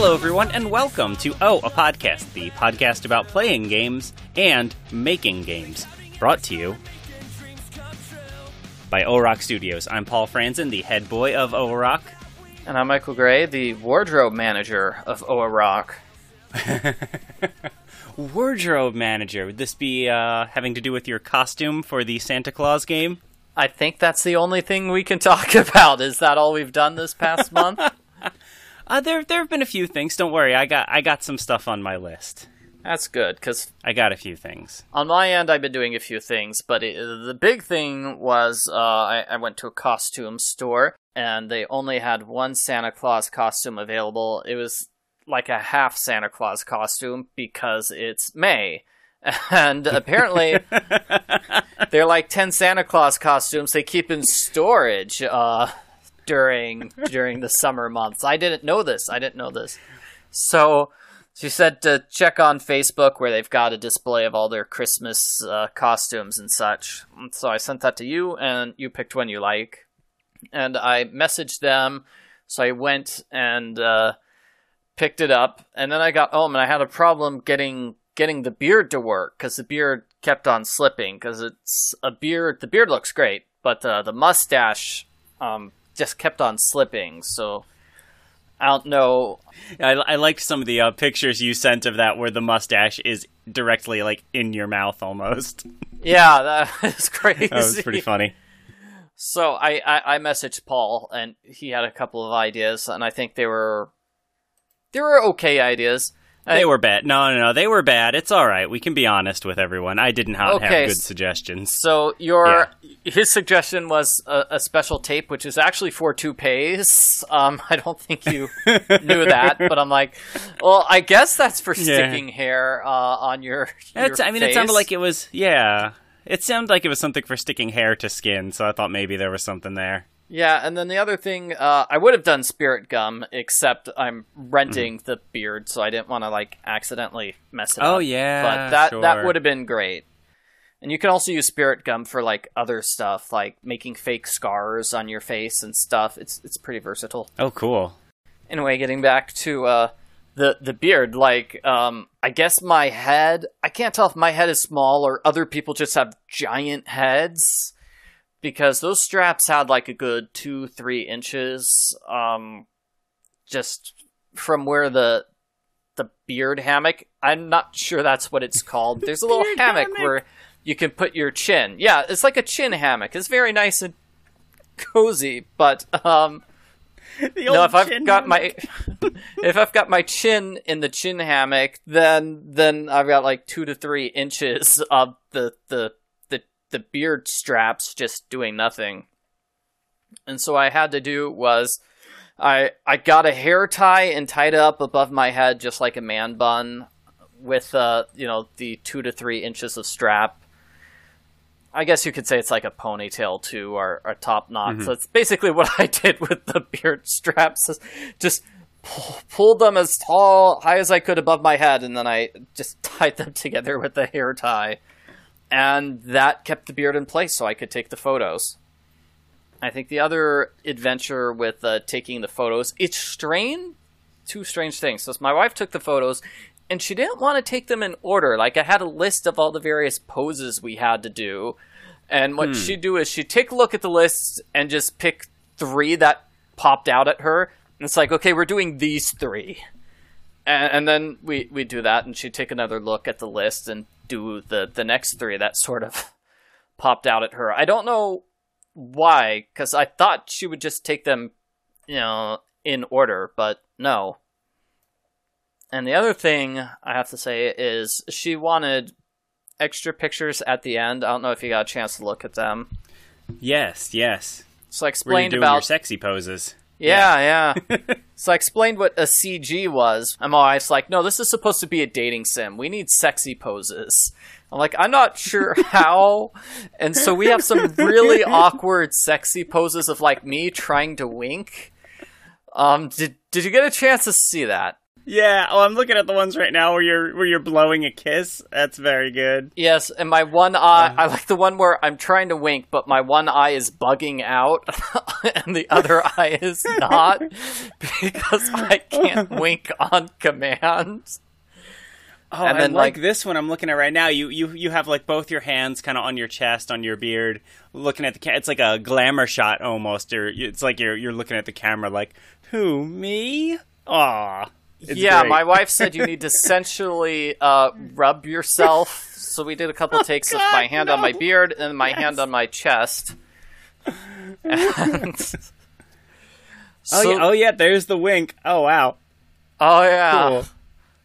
Hello, everyone, and welcome to Oh, a Podcast, the podcast about playing games and making games. Brought to you by O-Rock Studios. I'm Paul Franzen, the head boy of O-Rock. And I'm Michael Gray, the wardrobe manager of Oa Rock. Wardrobe manager. Would this be uh, having to do with your costume for the Santa Claus game? I think that's the only thing we can talk about. Is that all we've done this past month? Uh, there, there have been a few things. Don't worry, I got, I got some stuff on my list. That's good, because I got a few things. on my end, I've been doing a few things, but it, the big thing was uh, I, I went to a costume store, and they only had one Santa Claus costume available. It was like a half Santa Claus costume because it's May. And apparently, they're like 10 Santa Claus costumes they keep in storage uh, during during the summer months. I didn't know this. I didn't know this. So she said to check on Facebook where they've got a display of all their Christmas uh, costumes and such. So I sent that to you, and you picked one you like. And I messaged them. So I went and uh, picked it up, and then I got home, and I had a problem getting getting the beard to work because the beard kept on slipping. Because it's a beard. The beard looks great, but uh, the mustache um, just kept on slipping. So I don't know I, I liked some of the uh, pictures you sent of that where the mustache is directly like in your mouth almost. Yeah, that is crazy. That was pretty funny. So I, I, I messaged Paul, and he had a couple of ideas, and I think they were they were okay ideas. They were bad. No, no, no. They were bad. It's all right. We can be honest with everyone. I didn't ha- Okay, have good suggestions. So your his suggestion was a, a special tape, which is actually for toupees. Um, I don't think you knew that, but I'm like, well, I guess that's for sticking hair uh, on your. Your I mean, it sounded like it was. Yeah, it sounded like it was something for sticking hair to skin. So I thought maybe there was something there. Yeah, and then the other thing, uh, I would have done spirit gum, except I'm renting the beard, so I didn't want to like accidentally mess it Oh, up. yeah, but that sure. that would have been great. And you can also use spirit gum for like other stuff, like making fake scars on your face and stuff. It's it's pretty versatile. Oh, cool. Anyway, getting back to uh, the the beard, like um, I guess my head. I can't tell if my head is small or other people just have giant heads because those straps had like a good two three inches, um, just from where the the beard hammock. I'm not sure that's what it's called. There's a little hammock, hammock? where you can put your chin. Yeah, it's like a chin hammock. It's very nice and cozy, but um. No, if I've got hammock. my if I've got my chin in the chin hammock, then then I've got like two to three inches of the the the, beard straps just doing nothing. And so what I had to do was I I got a hair tie and tied it up above my head just like a man bun with uh you know the two to three inches of strap. I guess you could say it's like a ponytail too, or a top knot. So it's basically what I did with the beard straps. Just pull, pulled them as tall, high as I could above my head, and then I just tied them together with the hair tie, and that kept the beard in place, so I could take the photos. I think the other adventure with uh, taking the photos, it's strange. Two strange things. So my wife took the photos, and she didn't want to take them in order. Like I had a list of all the various poses we had to do, and what she'd do is she'd take a look at the list and just pick three that popped out at her. And it's like, okay, we're doing these three, and, and then we we do that, and she'd take another look at the list and do the the next three that sort of popped out at her. I don't know why, because I thought she would just take them, you know, in order, but no. And the other thing I have to say is she wanted extra pictures at the end. I don't know if you got a chance to look at them. Yes, yes. So I Where you explained doing your about sexy poses? Yeah, yeah. so I explained what a CG was. I'm always like, no, this is supposed to be a dating sim. We need sexy poses. I'm like, I'm not sure how. and so we have some really awkward sexy poses of like me trying to wink. Um, did did you get a chance to see that? Yeah. Oh, I'm looking at the ones right now where you're where you're blowing a kiss. That's very good. Yes, and my one eye, uh-huh. I like the one where I'm trying to wink, but my one eye is bugging out, and the other eye is not, because I can't wink on command. Oh, And and then, then like, like- this one I'm looking at right now. You you you have like both your hands kind of on your chest, on your beard, looking at the. Ca- it's like a glamour shot almost, or it's like you're you're looking at the camera like who me? Aw. It's yeah, great. my wife said you need to sensually uh, rub yourself. So we did a couple takes of my God, hand on my beard and my hand on my chest. And Oh so- yeah, oh yeah, there's the wink. Oh wow. oh yeah. Cool.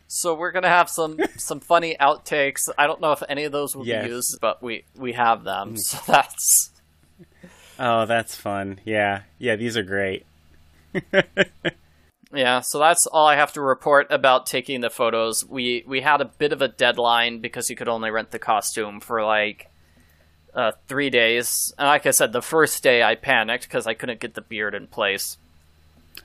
So we're gonna have some some funny outtakes. I don't know if any of those will Yes. be used, but we we have them. So that's Oh, that's fun. Yeah. Yeah, these are great. yeah. So that's all I have to report about taking the photos. We we had a bit of a deadline because you could only rent the costume for like uh, three days. And like I said, the first day I panicked because I couldn't get the beard in place.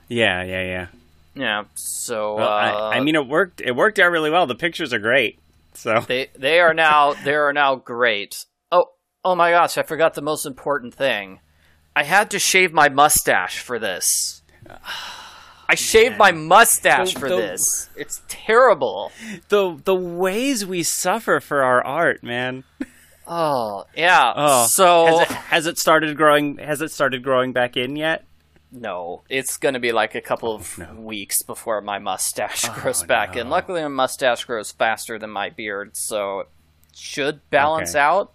Yeah, yeah, yeah. Yeah. So Well, uh, I, I mean, it worked. It worked out really well. The pictures are great. So They they are now they are now great. Oh oh my gosh, I forgot the most important thing. I had to shave my mustache for this. I shaved my mustache The- for the- this. It's terrible. the the ways we suffer for our art, man. Oh yeah. Oh, so has it, has it started growing? Has it started growing back in yet? no, it's gonna be like a couple of no. weeks before my mustache Oh, grows back in. Luckily, my mustache grows faster than my beard, so it should balance Okay. out.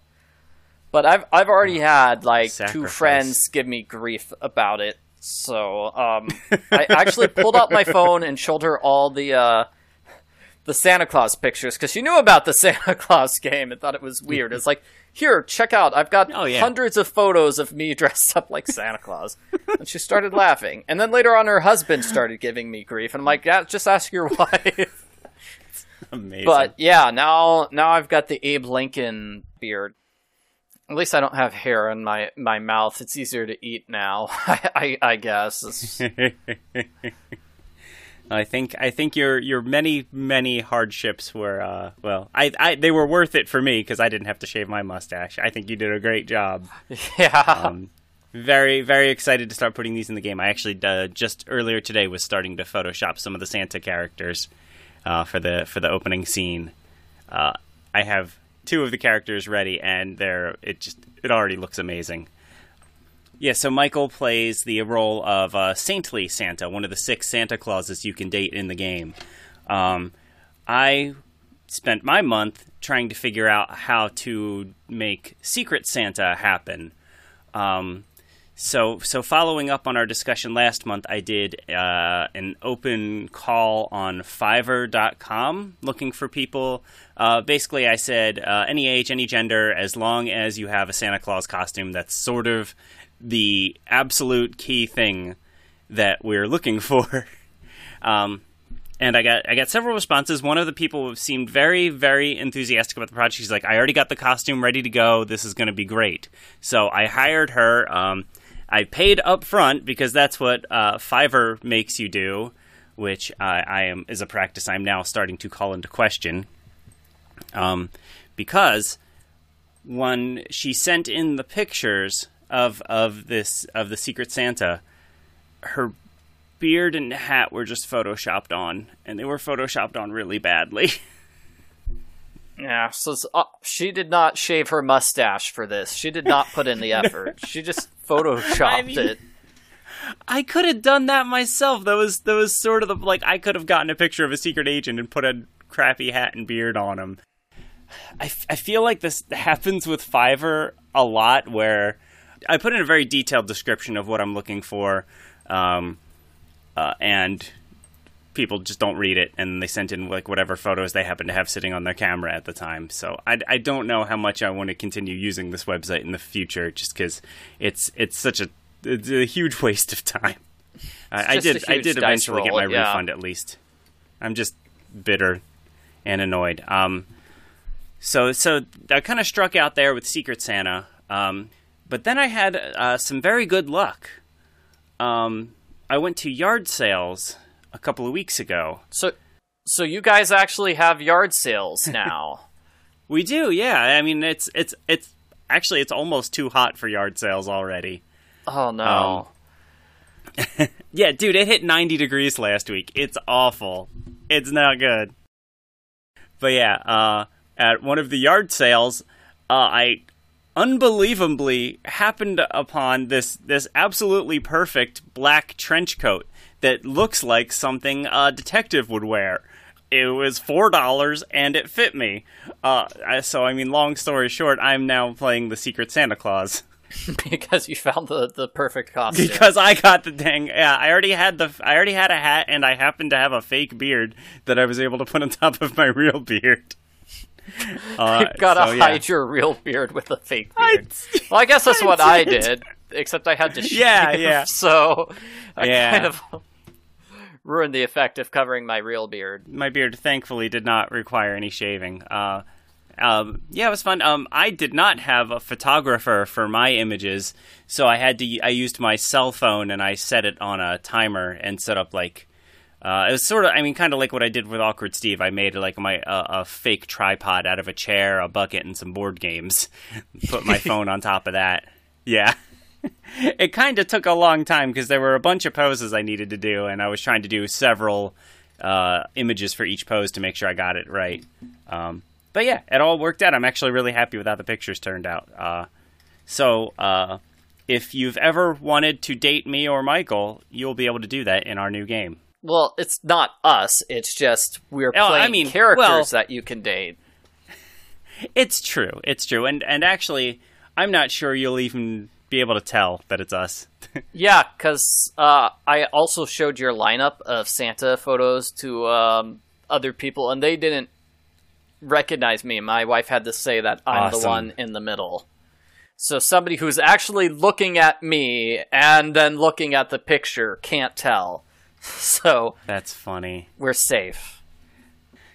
But I've I've already oh, had like two friends give me grief about it. So um, I actually pulled out my phone and showed her all the uh, the Santa Claus pictures because she knew about the Santa Claus game and thought it was weird. It's like, here, check out. I've got Oh, yeah. hundreds of photos of me dressed up like Santa Claus. and she started laughing. And then later on, her husband started giving me grief. And I'm like, yeah, just ask your wife. Amazing. But yeah, now now I've got the Abe Lincoln beard. At least I don't have hair in my, my mouth. It's easier to eat now. I, I, I guess. I think I think your your many many hardships were uh, well I, I they were worth it for me because I didn't have to shave my mustache. I think you did a great job. yeah. Um, very very excited to start putting these in the game. I actually uh, just earlier today was starting to Photoshop some of the Santa characters uh, for the for the opening scene. Uh, I have two of the characters ready, and they're it just it already looks amazing. Yeah, so Michael plays the role of uh, Saintly Santa, one of the six Santa Clauses you can date in the game. Um, I spent my month trying to figure out how to make Secret Santa happen. Um, so, so following up on our discussion last month, I did uh, an open call on Fiverr.com looking for people. Uh, basically, I said uh, any age, any gender, as long as you have a Santa Claus costume. That's sort of the absolute key thing that we're looking for. Um, and I got I got several responses. One of the people seemed very very enthusiastic about the project. She's like, "I already got the costume ready to go. This is going to be great." So I hired her. Um, I paid up front because that's what uh, Fiverr makes you do, which I, I am is a practice I'm now starting to call into question. Um, because when she sent in the pictures of of this of the Secret Santa, her beard and hat were just photoshopped on, and they were photoshopped on really badly. Yeah, so uh, she did not shave her mustache for this. She did not put in the effort. She just photoshopped I mean- it. I could have done that myself. That was that was sort of the like I could have gotten a picture of a secret agent and put a crappy hat and beard on him. I, f- I feel like this happens with Fiverr a lot where I put in a very detailed description of what I'm looking for, um, uh, and people just don't read it and they sent in like whatever photos they happen to have sitting on their camera at the time. So I, I don't know how much I want to continue using this website in the future just because it's it's such a it's a huge waste of time. I, I did I did eventually get my yeah. refund at least. I'm just bitter and annoyed. Um, so so I kind of struck out there with Secret Santa, um, but then I had uh, some very good luck. Um, I went to yard sales a couple of weeks ago. So so you guys actually have yard sales now. We do, yeah. I mean, it's it's it's actually it's almost too hot for yard sales already. oh no. Yeah, dude, it hit 90 degrees last week. It's awful. It's not good. But yeah, uh, at one of the yard sales, uh, I unbelievably happened upon this this absolutely perfect black trench coat that looks like something a detective would wear. It was four dollars and it fit me. Uh, I- so I mean, long story short, I'm now playing the Secret Santa Claus. because you found the, the perfect costume. because I got the dang yeah I already had the I already had a hat and I happened to have a fake beard that I was able to put on top of my real beard. Uh, you gotta so, yeah. hide your real beard with a fake beard. well, I guess that's what I did, except I had to shave. Yeah, yeah. So I Yeah. kind of ruined the effect of covering my real beard. My beard thankfully did not require any shaving. Uh, um, yeah, it was fun. Um, I did not have a photographer for my images, so I had to. I used my cell phone and I set it on a timer and set up like. Uh, it was sort of, I mean, kind of like what I did with Awkward Steve. I made like my uh, a fake tripod out of a chair, a bucket, and some board games. Put my phone on top of that. Yeah. it kind of took a long time because there were a bunch of poses I needed to do, and I was trying to do several uh, images for each pose to make sure I got it right. Um, but yeah, it all worked out. I'm actually really happy with how the pictures turned out. Uh, so uh, if you've ever wanted to date me or Michael, you'll be able to do that in our new game. Well, it's not us. It's just we're Oh, I playing mean, characters well- that you can date. It's true. It's true. And and actually, I'm not sure you'll even be able to tell that it's us. Yeah, because uh, I also showed your lineup of Santa photos to um, other people, and they didn't recognize me. My wife had to say that I'm the one in the middle. So somebody who's actually looking at me and then looking at the picture can't tell. So That's funny. we're safe.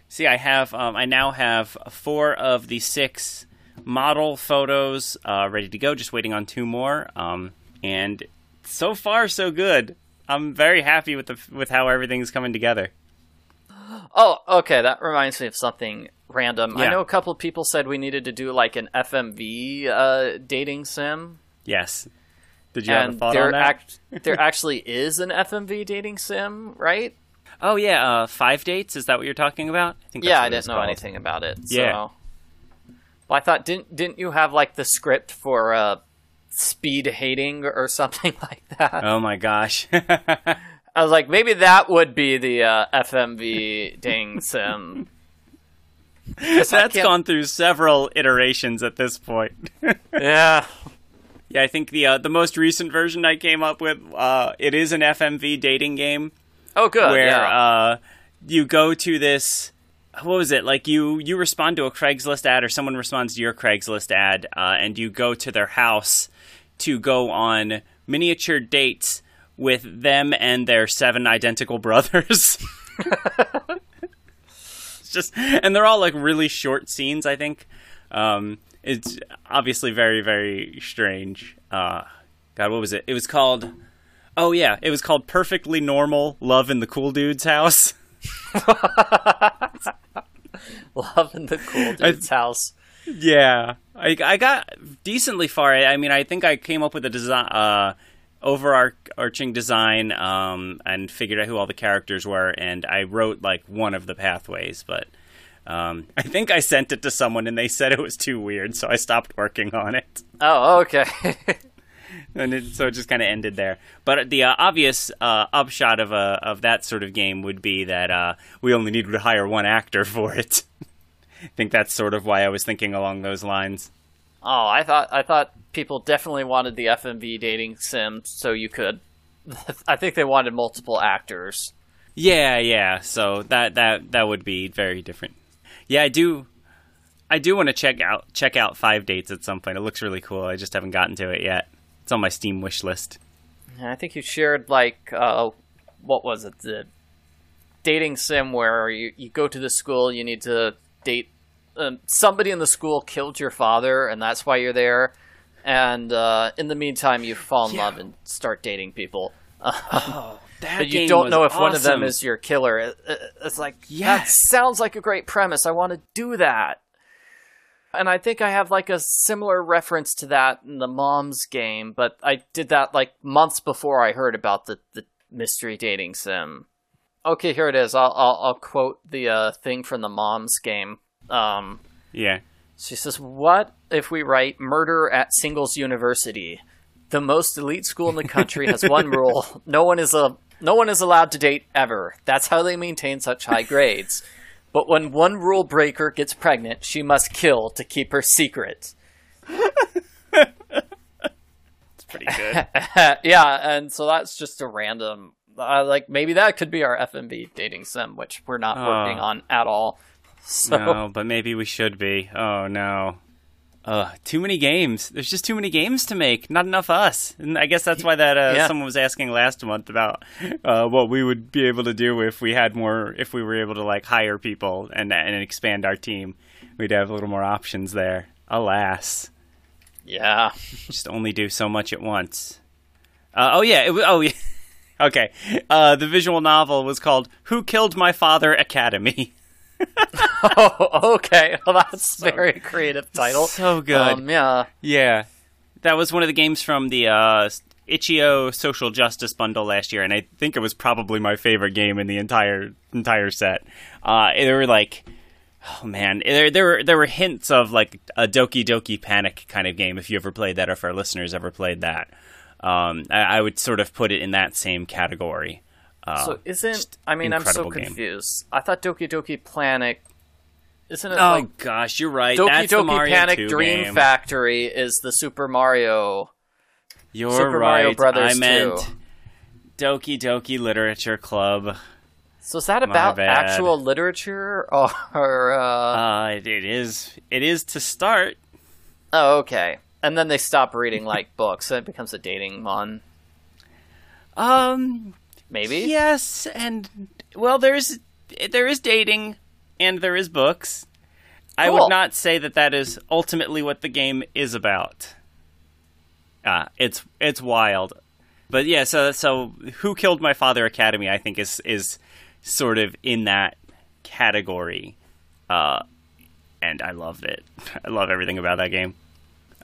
See, I have, um, I now have four of the six model photos uh, ready to go. Just waiting on two more, um, and so far so good. I'm very happy with the with how everything's coming together. Oh, okay. That reminds me of something random. I know a couple of people said we needed to do like an FMV uh, dating sim. Yes. Did you have a thought there on that? act- there actually is an FMV dating sim, right? oh yeah, uh, five dates. Is that what you're talking about? I think. yeah, I didn't know called. anything about it. Yeah. Well, I thought didn't didn't you have like the script for uh, speed hating or something like that? Oh my gosh. I was like, maybe that would be the uh, FMV dating sim. That's gone through several iterations at this point. Yeah. Yeah, I think the uh, the most recent version I came up with, uh, it is an FMV dating game Oh, good. where yeah. uh, you go to this. What was it like? You you respond to a Craigslist ad, or someone responds to your Craigslist ad, uh, and you go to their house to go on miniature dates with them and their seven identical brothers. it's just, and they're all like really short scenes. I think um, it's obviously very very strange. Uh, God, what was it? It was called. Oh yeah, it was called Perfectly Normal Love in the Cool Dude's House. Love in the cool dude's house. Yeah, I, I got decently far. I, I mean, I think I came up with a design, uh, overarching design, um, and figured out who all the characters were, and I wrote like one of the pathways, but. Um, I think I sent it to someone and they said it was too weird, so I stopped working on it. Oh, okay. and it, so it just kind of ended there. But the uh, obvious uh, upshot of a of that sort of game would be that uh, we only need to hire one actor for it. I think that's sort of why I was thinking along those lines. oh, I thought I thought people definitely wanted the FMV dating sim so you could. I think they wanted multiple actors. Yeah, yeah. So that that that would be very different. Yeah, I do. I do want to check out check out Five Dates at some point. It looks really cool. I just haven't gotten to it yet. It's on my Steam wish list. I think you shared like uh, what was it the dating sim where you, you go to the school you need to date um, somebody in the school killed your father and that's why you're there and uh, in the meantime you fall in Yeah. love and start dating people That but you game don't know if one of them is your killer. It- it- It's like that Yes. sounds like a great premise. I want to do that. And I think I have like a similar reference to that in the Mom's game, but I did that like months before I heard about the, the mystery dating sim. Okay, here it is. I'll I'll, I'll quote the uh, thing from the Mom's game. Um, Yeah. she says, "What if we write murder at Singles University? The most elite school in the country has one rule: no one is a no one is allowed to date ever. That's how they maintain such high grades. But when one rule breaker gets pregnant, she must kill to keep her secret." It's pretty good. yeah, and so that's just a random. Uh, like maybe that could be our FMV dating sim, which we're not working Oh. on at all. So no, but maybe we should be. Oh no. Ugh, too many games. There's just too many games to make. Not enough us. And I guess that's why that uh, Yeah. someone was asking last month about uh, what we would be able to do if we had more, if we were able to like hire people and and expand our team. We'd have a little more options there. Alas, yeah, just only do so much at once. Uh, oh yeah. It, oh yeah. okay. Uh, the visual novel was called "Who Killed My Father Academy." oh, okay. Well, that's a very creative title. So good. Um, yeah. Yeah, that was one of the games from the uh, Itch.io Social Justice bundle last year, and I think it was probably my favorite game in the entire entire set. Uh, there were like, oh man, there there were there were hints of like a Doki Doki Panic kind of game. If you ever played that, or if our listeners ever played that, um, I, I would sort of put it in that same category. Uh, So isn't I mean I'm so game. confused. I thought Doki Doki Panic isn't it oh like gosh, you're right. Doki That's Doki Mario Panic Dream game. Factory is the Super Mario. You're Super right. Mario Brothers I meant 2. Doki Doki Literature Club. So is that about actual literature or uh, Uh, it, it is. It is to start. Oh, okay. And then they stop reading like books and it becomes a dating one. Um. Maybe? Yes, and well, there's there is dating, and there is books. I would not say that that is ultimately what the game is about. Uh, it's it's wild, but yeah. So so, who killed my father? Academy, I think is is sort of in that category, uh, and I loved it. I love everything about that game.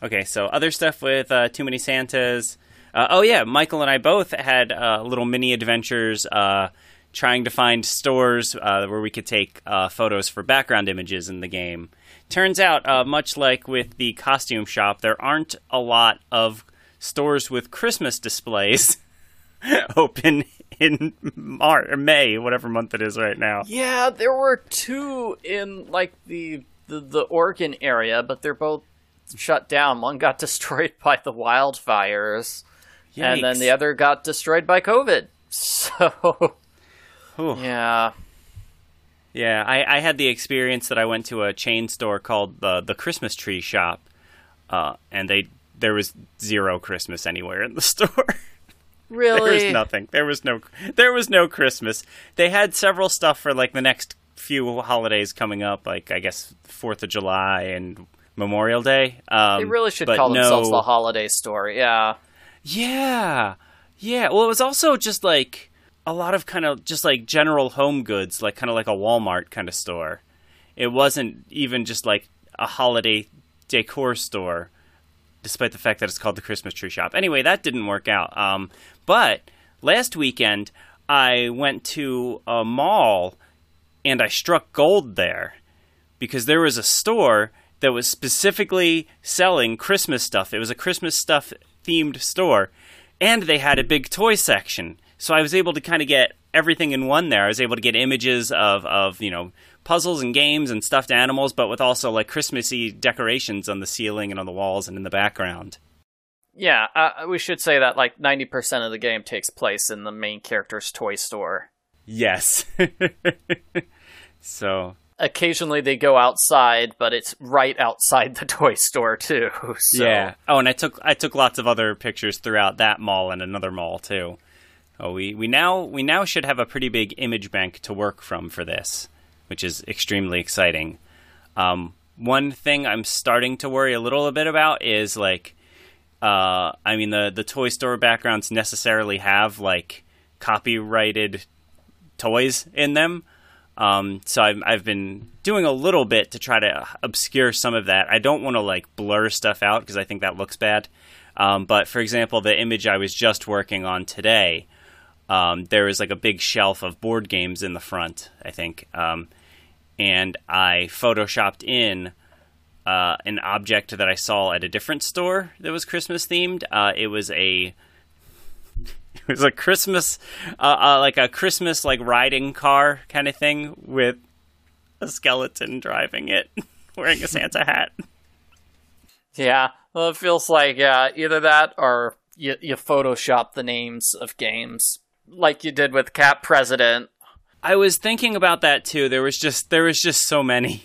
Okay, so other stuff with uh, Too Many Santas. Uh, oh yeah, Michael and I both had uh, little mini adventures uh, trying to find stores uh, where we could take uh, photos for background images in the game. Turns out, uh, much like with the costume shop, there aren't a lot of stores with Christmas displays open in Mar- or May, whatever month it is right now. Yeah, there were two in like the the, the Oregon area, but they're both shut down. One got destroyed by the wildfires, and then the other got destroyed by COVID. So Ooh. yeah, Yeah, I, I had the experience that I went to a chain store called the the Christmas Tree Shop, uh, and they there was zero Christmas anywhere in the store. Really, there was nothing. There was no there was no Christmas. They had several stuff for like the next few holidays coming up, like I guess Fourth of July and Memorial Day. Um, They really should call no, themselves the holiday store. Yeah. Yeah, yeah. Well, it was also just like a lot of kind of just like general home goods, like kind of like a Walmart kind of store. It wasn't even just like a holiday decor store, despite the fact that it's called the Christmas tree shop. Anyway, that didn't work out. Um, but last weekend, I went to a mall and I struck gold there because there was a store that was specifically selling Christmas stuff. It was a Christmas stuff themed store, and they had a big toy section. So I was able to kind of get everything in one there. I was able to get images of, of you know puzzles and games and stuffed animals, but with also like Christmassy decorations on the ceiling and on the walls and in the background. Yeah, uh, we should say that like 90% of the game takes place in the main character's toy store. Yes. so Occasionally they go outside, but it's right outside the toy store too. So. Yeah. Oh, and I took I took lots of other pictures throughout that mall and another mall too. Oh, we we now we now should have a pretty big image bank to work from for this, which is extremely exciting. Um, one thing I'm starting to worry a little bit about is like, uh, I mean the the toy store backgrounds necessarily have like copyrighted toys in them. Um, so I've, I've been doing a little bit to try to obscure some of that. I don't want to like blur stuff out because I think that looks bad. Um, but for example, the image I was just working on today, um, there is like a big shelf of board games in the front, I think. Um, and I photoshopped in uh, an object that I saw at a different store that was Christmas themed. Uh, it was a it was a Christmas, uh, uh, like a Christmas like riding car kind of thing with a skeleton driving it, wearing a Santa hat. Yeah, well, it feels like yeah, either that or you you Photoshop the names of games like you did with Cat President. I was thinking about that too. There was just there was just so many.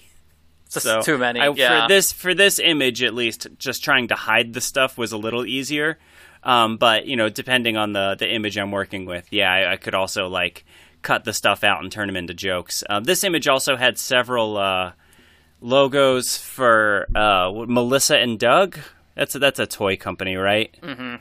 Just So too many. I, yeah. For this for this image, at least, just trying to hide the stuff was a little easier. Um, but you know, depending on the the image I'm working with, yeah, I, I could also like cut the stuff out and turn them into jokes. Uh, this image also had several uh, logos for uh, Melissa and Doug. That's a, that's a toy company, right? Mm-hmm.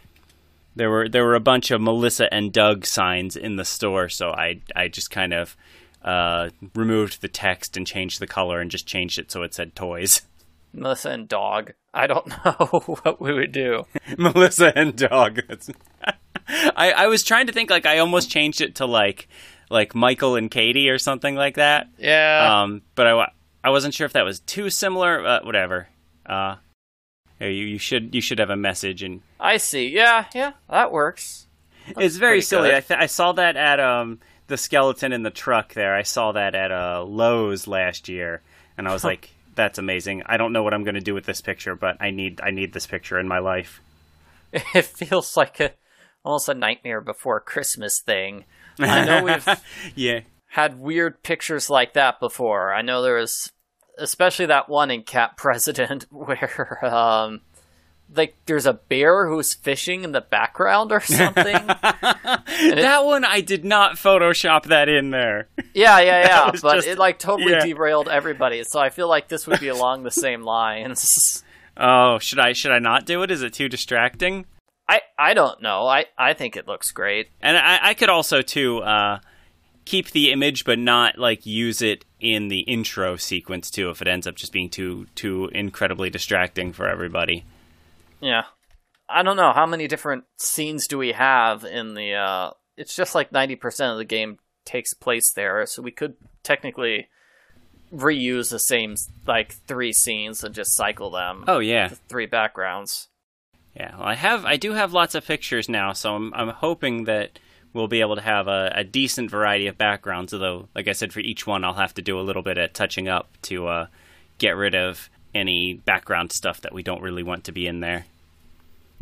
There were there were a bunch of Melissa and Doug signs in the store, so I I just kind of uh, removed the text and changed the color and just changed it so it said toys. Melissa and Dog. I don't know what we would do. Melissa and dog. That's... I I was trying to think like I almost changed it to like like Michael and Katie or something like that. Yeah. Um, but I I wasn't sure if that was too similar. Uh, whatever. Uh, you you should you should have a message and I see. Yeah, yeah, that works. it's very silly. I, th- I saw that at um the skeleton in the truck there. I saw that at uh Lowe's last year, and I was like, "That's amazing." I don't know what I'm going to do with this picture, but I need I need this picture in my life. It feels like a almost a nightmare before Christmas thing. I know we've yeah, had weird pictures like that before. I know there was especially that one in Cat President where um like there's a bear who's fishing in the background or something. that one I did not Photoshop that in there. yeah, yeah, yeah. But just- it like totally yeah. derailed everybody. So I feel like this would be along the same lines. Oh, should I should I not do it? Is it too distracting? I I don't know. I I think it looks great. And I, I could also too uh, keep the image, but not like use it in the intro sequence too. If it ends up just being too too incredibly distracting for everybody. Yeah. I don't know how many different scenes do we have in the uh it's just like 90% of the game takes place there, so we could technically reuse the same like three scenes and just cycle them. Oh yeah, Three backgrounds. yeah. Well, I have I do have lots of pictures now, so I'm I'm hoping that we'll be able to have a, a decent variety of backgrounds. Although, like I said, for each one, I'll have to do a little bit of touching up to uh, get rid of any background stuff that we don't really want to be in there.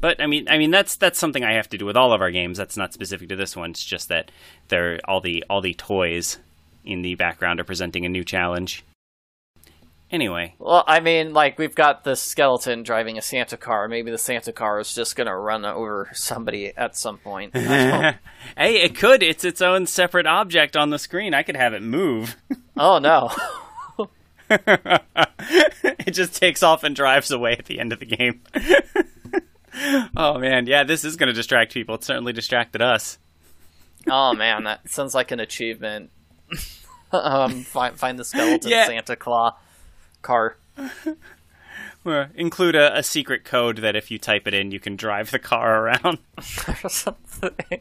But I mean, I mean that's that's something I have to do with all of our games. That's not specific to this one. It's just that they're all the all the toys in the background are presenting a new challenge. Anyway, Well, I mean, like we've got the skeleton driving a Santa car. Maybe the Santa car is just gonna run over somebody at some point. Hey, it could. It's its own separate object on the screen. I could have it move. oh no. it just takes off and drives away at the end of the game. oh man, yeah, this is going to distract people. It certainly distracted us. Oh man, that sounds like an achievement. um, find find the skeleton Yeah. Santa Claus car. Uh, include a, a secret code that if you type it in, you can drive the car around. or something.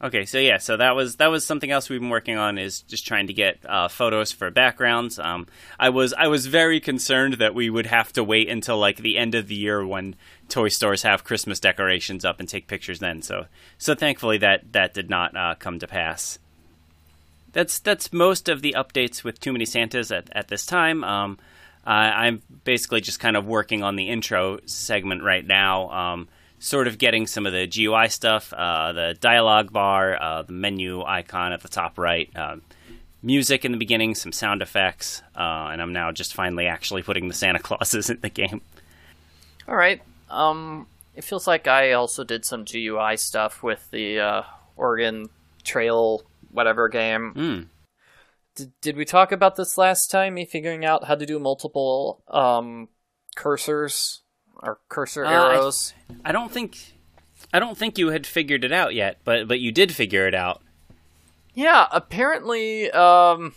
Okay, so yeah, so that was that was something else we've been working on is just trying to get uh, photos for backgrounds. Um, I was I was very concerned that we would have to wait until like the end of the year when toy stores have Christmas decorations up and take pictures then. So so thankfully that that did not uh, come to pass. That's that's most of the updates with Too Many Santas at at this time. Um, I'm basically just kind of working on the intro segment right now. Um, sort of getting some of the GUI stuff, uh, the dialogue bar, uh, the menu icon at the top right, uh, music in the beginning, some sound effects, uh, and I'm now just finally actually putting the Santa Clauses in the game. All right. Um, it feels like I also did some GUI stuff with the uh, Oregon Trail whatever game. Did, did we talk about this last time? Me figuring out how to do multiple um, cursors or cursor Uh, arrows. I don't think I don't think you had figured it out yet, but but you did figure it out. Yeah, apparently, um,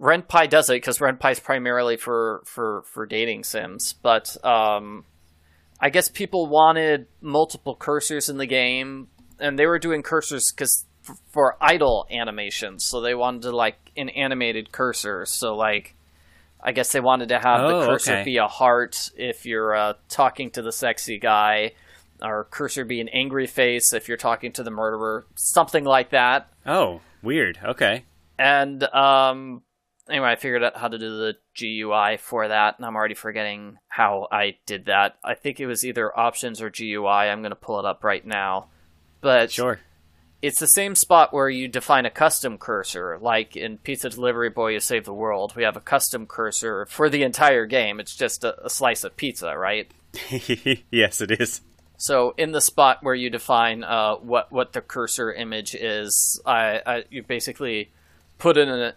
Ren'Py does it because Ren'Py is primarily for, for, for dating sims, but um, I guess people wanted multiple cursors in the game, and they were doing cursors because f- for idle animations, so they wanted to like an animated cursor. So like, I guess they wanted to have Oh, the cursor okay. be a heart if you're uh, talking to the sexy guy, or cursor be an angry face if you're talking to the murderer, something like that. Oh, weird. Okay. And um, anyway, I figured out how to do the GUI for that, and I'm already forgetting how I did that. I think it was either options or GUI. I'm going to pull it up right now. But Sure. It's the same spot where you define a custom cursor. Like in Pizza Delivery Boy, Who Saved the World, we have a custom cursor for the entire game. It's just a, a slice of pizza, right? yes, it is. So in the spot where you define uh, what what the cursor image is, I, I you basically put in a,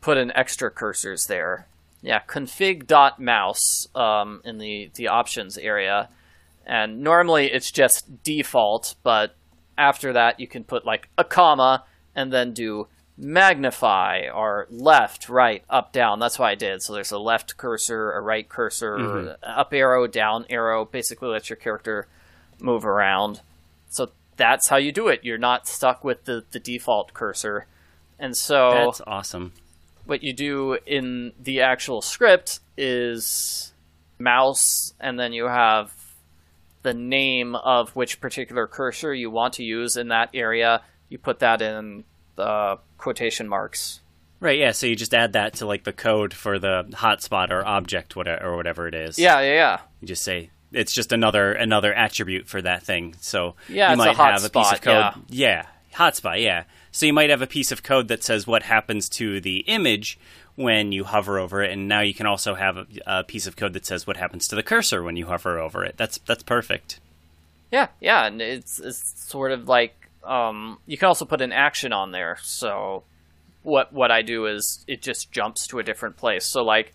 put in extra cursors there. Yeah, config.mouse um, in the the options area, and normally it's just default, but after that you can put like a comma and then do magnify or left, right, up, down. That's what I did. So there's a left cursor, a right cursor, mm-hmm. up arrow, down arrow. Basically, lets your character move around. So that's how you do it. You're not stuck with the, the default cursor. And so That's awesome. what you do in the actual script is mouse, and then you have the name of which particular cursor you want to use in that area. You put that in the quotation marks. Right, yeah, so you just add that to like the code for the hotspot or object whatever or whatever it is. Yeah, yeah, yeah. You just say it's just another another attribute for that thing. So Yeah, you it's a might have a piece of code. Yeah. hotspot, yeah. So you might have a piece of code that says what happens to the image when you hover over it, and now you can also have a, a piece of code that says what happens to the cursor when you hover over it. That's that's perfect. Yeah, yeah, and it's it's sort of like um, you can also put an action on there. So what what I do is it just jumps to a different place. So like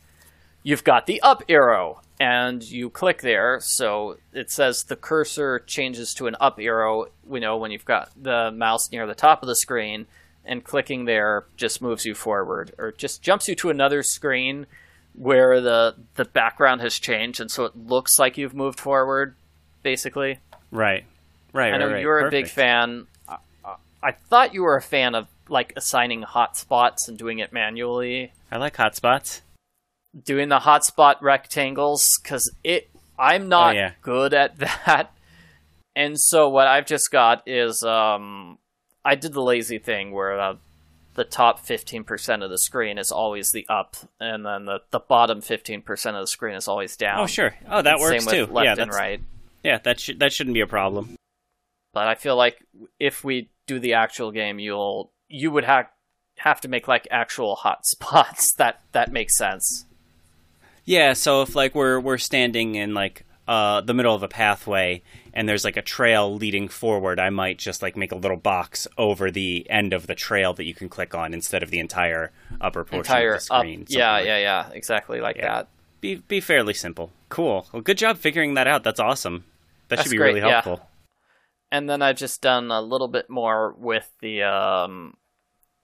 you've got the up arrow and you click there, so it says the cursor changes to an up arrow. You know when you've got the mouse near the top of the screen, and clicking there just moves you forward, or just jumps you to another screen where the the background has changed, and so it looks like you've moved forward, basically. Right. Right. I know right, right. you're a big fan. I, I- I thought you were a fan of like assigning hotspots and doing it manually, I like hotspots. doing the hotspot rectangles because it. I'm not Oh, yeah. good at that, and so what I've just got is um, I did the lazy thing where uh, the top 15% of the screen is always the up, and then the, the bottom 15% of the screen is always down. Oh, sure. Oh, that works too. left yeah, and right. yeah. That should that shouldn't be a problem. but I feel like if we do the actual game, you'll you would have have to make like actual hotspots. That that makes sense. Yeah, so if like we're we're standing in like uh the middle of a pathway and there's like a trail leading forward, I might just like make a little box over the end of the trail that you can click on instead of the entire upper portion Entire of the screen. up, yeah, like- yeah, yeah, exactly like Yeah. that. Be be fairly simple. Cool. Well, good job figuring that out. That's awesome. That That's should be great, really yeah. helpful. And then I've just done a little bit more with the um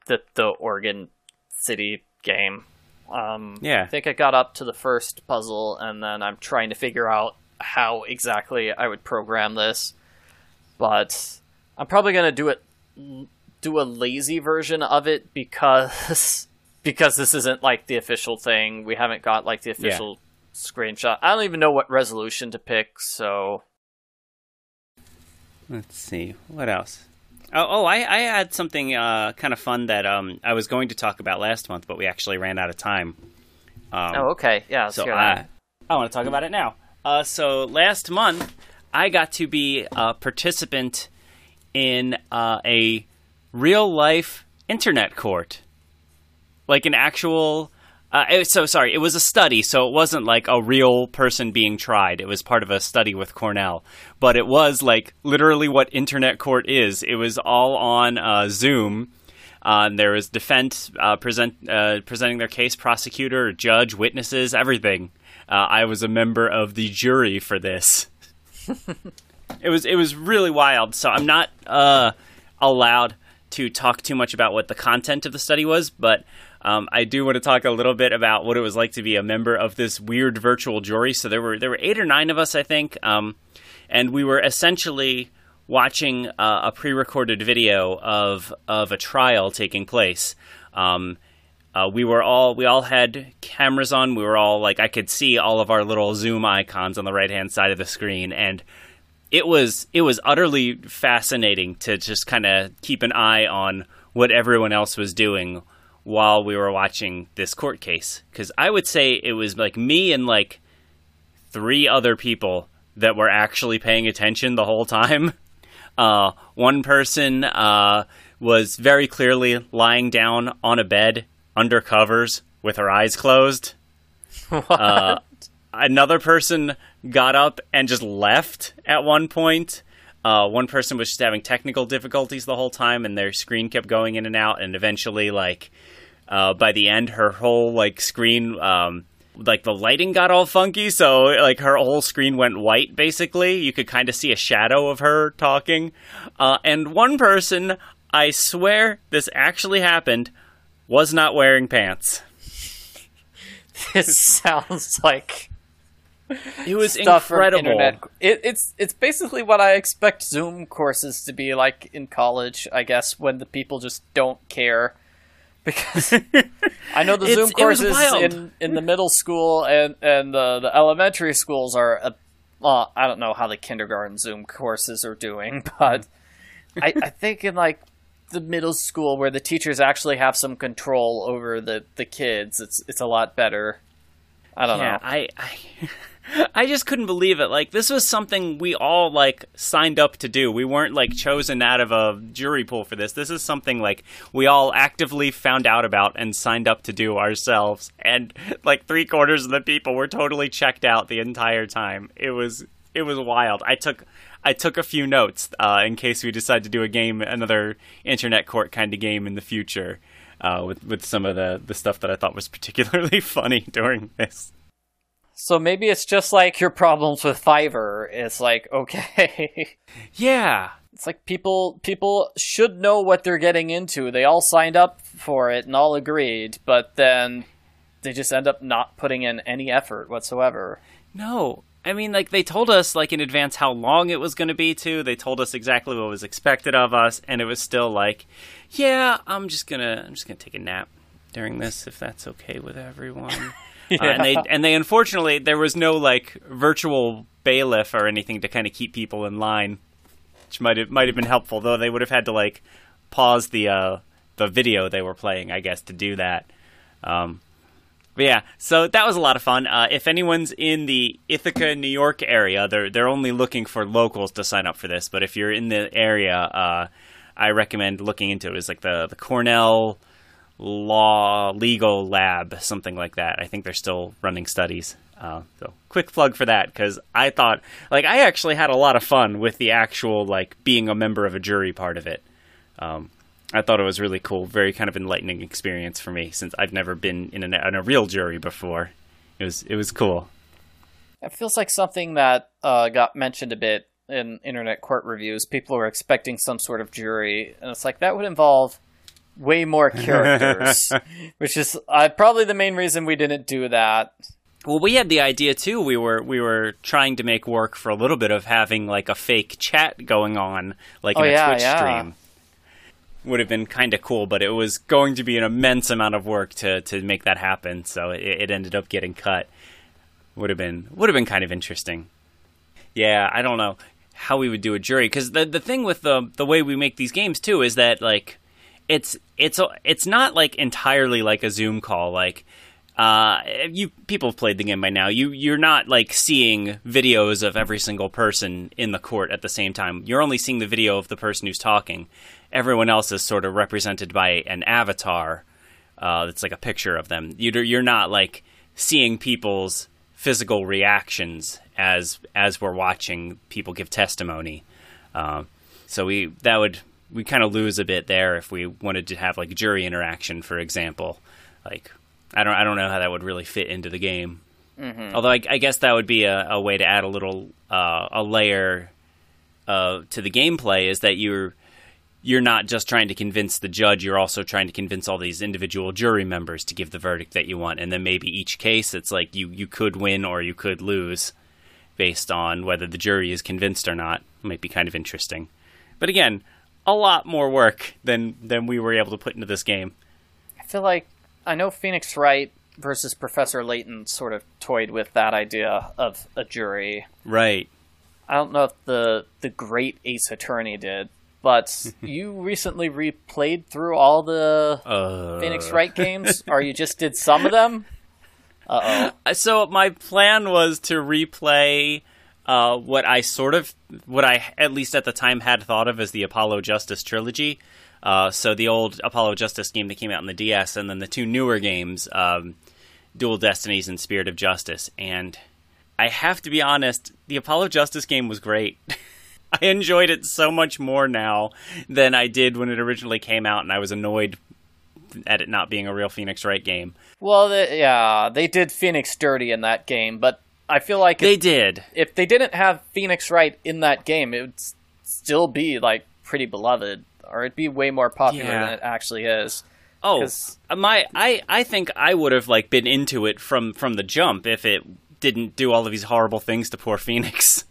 the the Oregon City game. Um, Yeah. I think I got up to the first puzzle, and then I'm trying to figure out how exactly I would program this. But I'm probably gonna do it, do a lazy version of it because because this isn't like the official thing. We haven't got like the official screenshot. I don't even know what resolution to pick. So Let's see what else. Oh, oh, I, I had something uh, kind of fun that um, I was going to talk about last month, but we actually ran out of time. Um, oh okay yeah. So I. I want to talk about it now. Uh, so last month, I got to be a participant in uh, a real life internet court, like an actual. Uh, so sorry, it was a study, so it wasn't like a real person being tried. It was part of a study with Cornell, but it was like literally what internet court is. It was all on uh, Zoom. Uh, there was defense uh, present uh, presenting their case, prosecutor, judge, witnesses, everything. Uh, I was a member of the jury for this. it was it was really wild. So I'm not uh, allowed to talk too much about what the content of the study was, but um, I do want to talk a little bit about what it was like to be a member of this weird virtual jury. So there were there were eight or nine of us, I think, um, and we were essentially watching uh, a pre-recorded video of of a trial taking place. Um, uh, we were all we all had cameras on. We were all like I could see all of our little Zoom icons on the right hand side of the screen, and it was it was utterly fascinating to just kind of keep an eye on what everyone else was doing while we were watching this court case because I would say it was like me and like three other people that were actually paying attention the whole time. Uh, one person uh, was very clearly lying down on a bed under covers with her eyes closed. Uh, another person got up and just left at one point. Uh, one person was just having technical difficulties the whole time, and their screen kept going in and out. And eventually, like uh, by the end, her whole like screen, um, like the lighting got all funky, so like her whole screen went white. Basically, you could kind of see a shadow of her talking. Uh, and one person, I swear this actually happened, was not wearing pants. This sounds like It was incredible. It, it's it's basically what I expect Zoom courses to be like in college. I guess when the people just don't care, because I know the Zoom courses in in the middle school and and the the elementary schools are. A, well, I don't know how the kindergarten Zoom courses are doing, but mm-hmm. I, I think in like the middle school where the teachers actually have some control over the, the kids, it's it's a lot better. I don't yeah, know. I, I, I just couldn't believe it. Like this was something we all like signed up to do. We weren't like chosen out of a jury pool for this. This is something like we all actively found out about and signed up to do ourselves. And like three quarters of the people were totally checked out the entire time. It was it was wild. I took I took a few notes uh, in case we decide to do a game, another internet court kind of game in the future. Uh, with with some of the, the stuff that I thought was particularly funny during this. So maybe it's just like your problems with Fiverr. It's like okay, Yeah, it's like people people should know what they're getting into. They all signed up for it and all agreed, but then they just end up not putting in any effort whatsoever. no. I mean, like they told us like in advance how long it was going to be. Too, they told us exactly what was expected of us, and it was still like, yeah, I'm just gonna I'm just gonna take a nap during this if that's okay with everyone. Uh, and they and they unfortunately there was no like virtual bailiff or anything to kind of keep people in line, which might have might have been helpful. Though they would have had to like pause the uh, the video they were playing, I guess, to do that. Um, but yeah, so that was a lot of fun. Uh, if anyone's in the Ithaca, New York area, they're they're only looking for locals to sign up for this. But if you're in the area, uh, I recommend looking into it. It's like the the Cornell Law Legal Lab, something like that. I think they're still running studies. Uh, so quick plug for that because I thought like I actually had a lot of fun with the actual like being a member of a jury part of it. Um, I thought it was really cool, very kind of enlightening experience for me since I've never been in, an, in a real jury before. It was it was cool. It feels like something that uh, got mentioned a bit in internet court reviews. People were expecting some sort of jury, and it's like that would involve way more characters, which is uh, probably the main reason we didn't do that. Well, we had the idea too. We were we were trying to make work for a little bit of having like a fake chat going on, like Oh, in a yeah, Twitch yeah. stream. Would have been kind of cool, but it was going to be an immense amount of work to to make that happen. So it, it ended up getting cut. Would have been would have been kind of interesting. Yeah, I don't know how we would do a jury because the the thing with the the way we make these games too is that like it's it's it's not like entirely like a Zoom call. Like uh, you people have played the game by now. You you're not like seeing videos of every single person in the court at the same time. You're only seeing the video of the person who's talking. Everyone else is sort of represented by an avatar. Uh, that's like a picture of them. You're you're not like seeing people's physical reactions as as we're watching people give testimony. Uh, so we that would we kind of lose a bit there if we wanted to have like jury interaction, for example. Like I don't I don't know how that would really fit into the game. Although I, I guess that would be a, a way to add a little uh, a layer uh, to the gameplay is that you're you're not just trying to convince the judge, you're also trying to convince all these individual jury members to give the verdict that you want. And then maybe each case, it's like you, you could win or you could lose based on whether the jury is convinced or not. might be kind of interesting. But again, a lot more work than, than we were able to put into this game. I feel like I know Phoenix Wright versus Professor Layton sort of toyed with that idea of a jury. Right. I don't know if the the great Ace Attorney did, but you recently replayed through all the Uh, Phoenix Wright games, or you just did some of them. Uh oh. so my plan was to replay uh, what I sort of, what I at least at the time had thought of as the Apollo Justice trilogy. Uh, so the old Apollo Justice game that came out in the DS, and then the two newer games, um, Dual Destinies and Spirit of Justice. And I have to be honest, the Apollo Justice game was great. I enjoyed it so much more now than I did when it originally came out, and I was annoyed at it not being a real Phoenix Wright game. Well, they, yeah, they did Phoenix dirty in that game, but I feel like They if, did. if they didn't have Phoenix Wright in that game, it would still be like pretty beloved, or it'd be way more popular Yeah. than it actually is. Oh, uh, my I I think I would have like been into it from from the jump if it didn't do all of these horrible things to poor Phoenix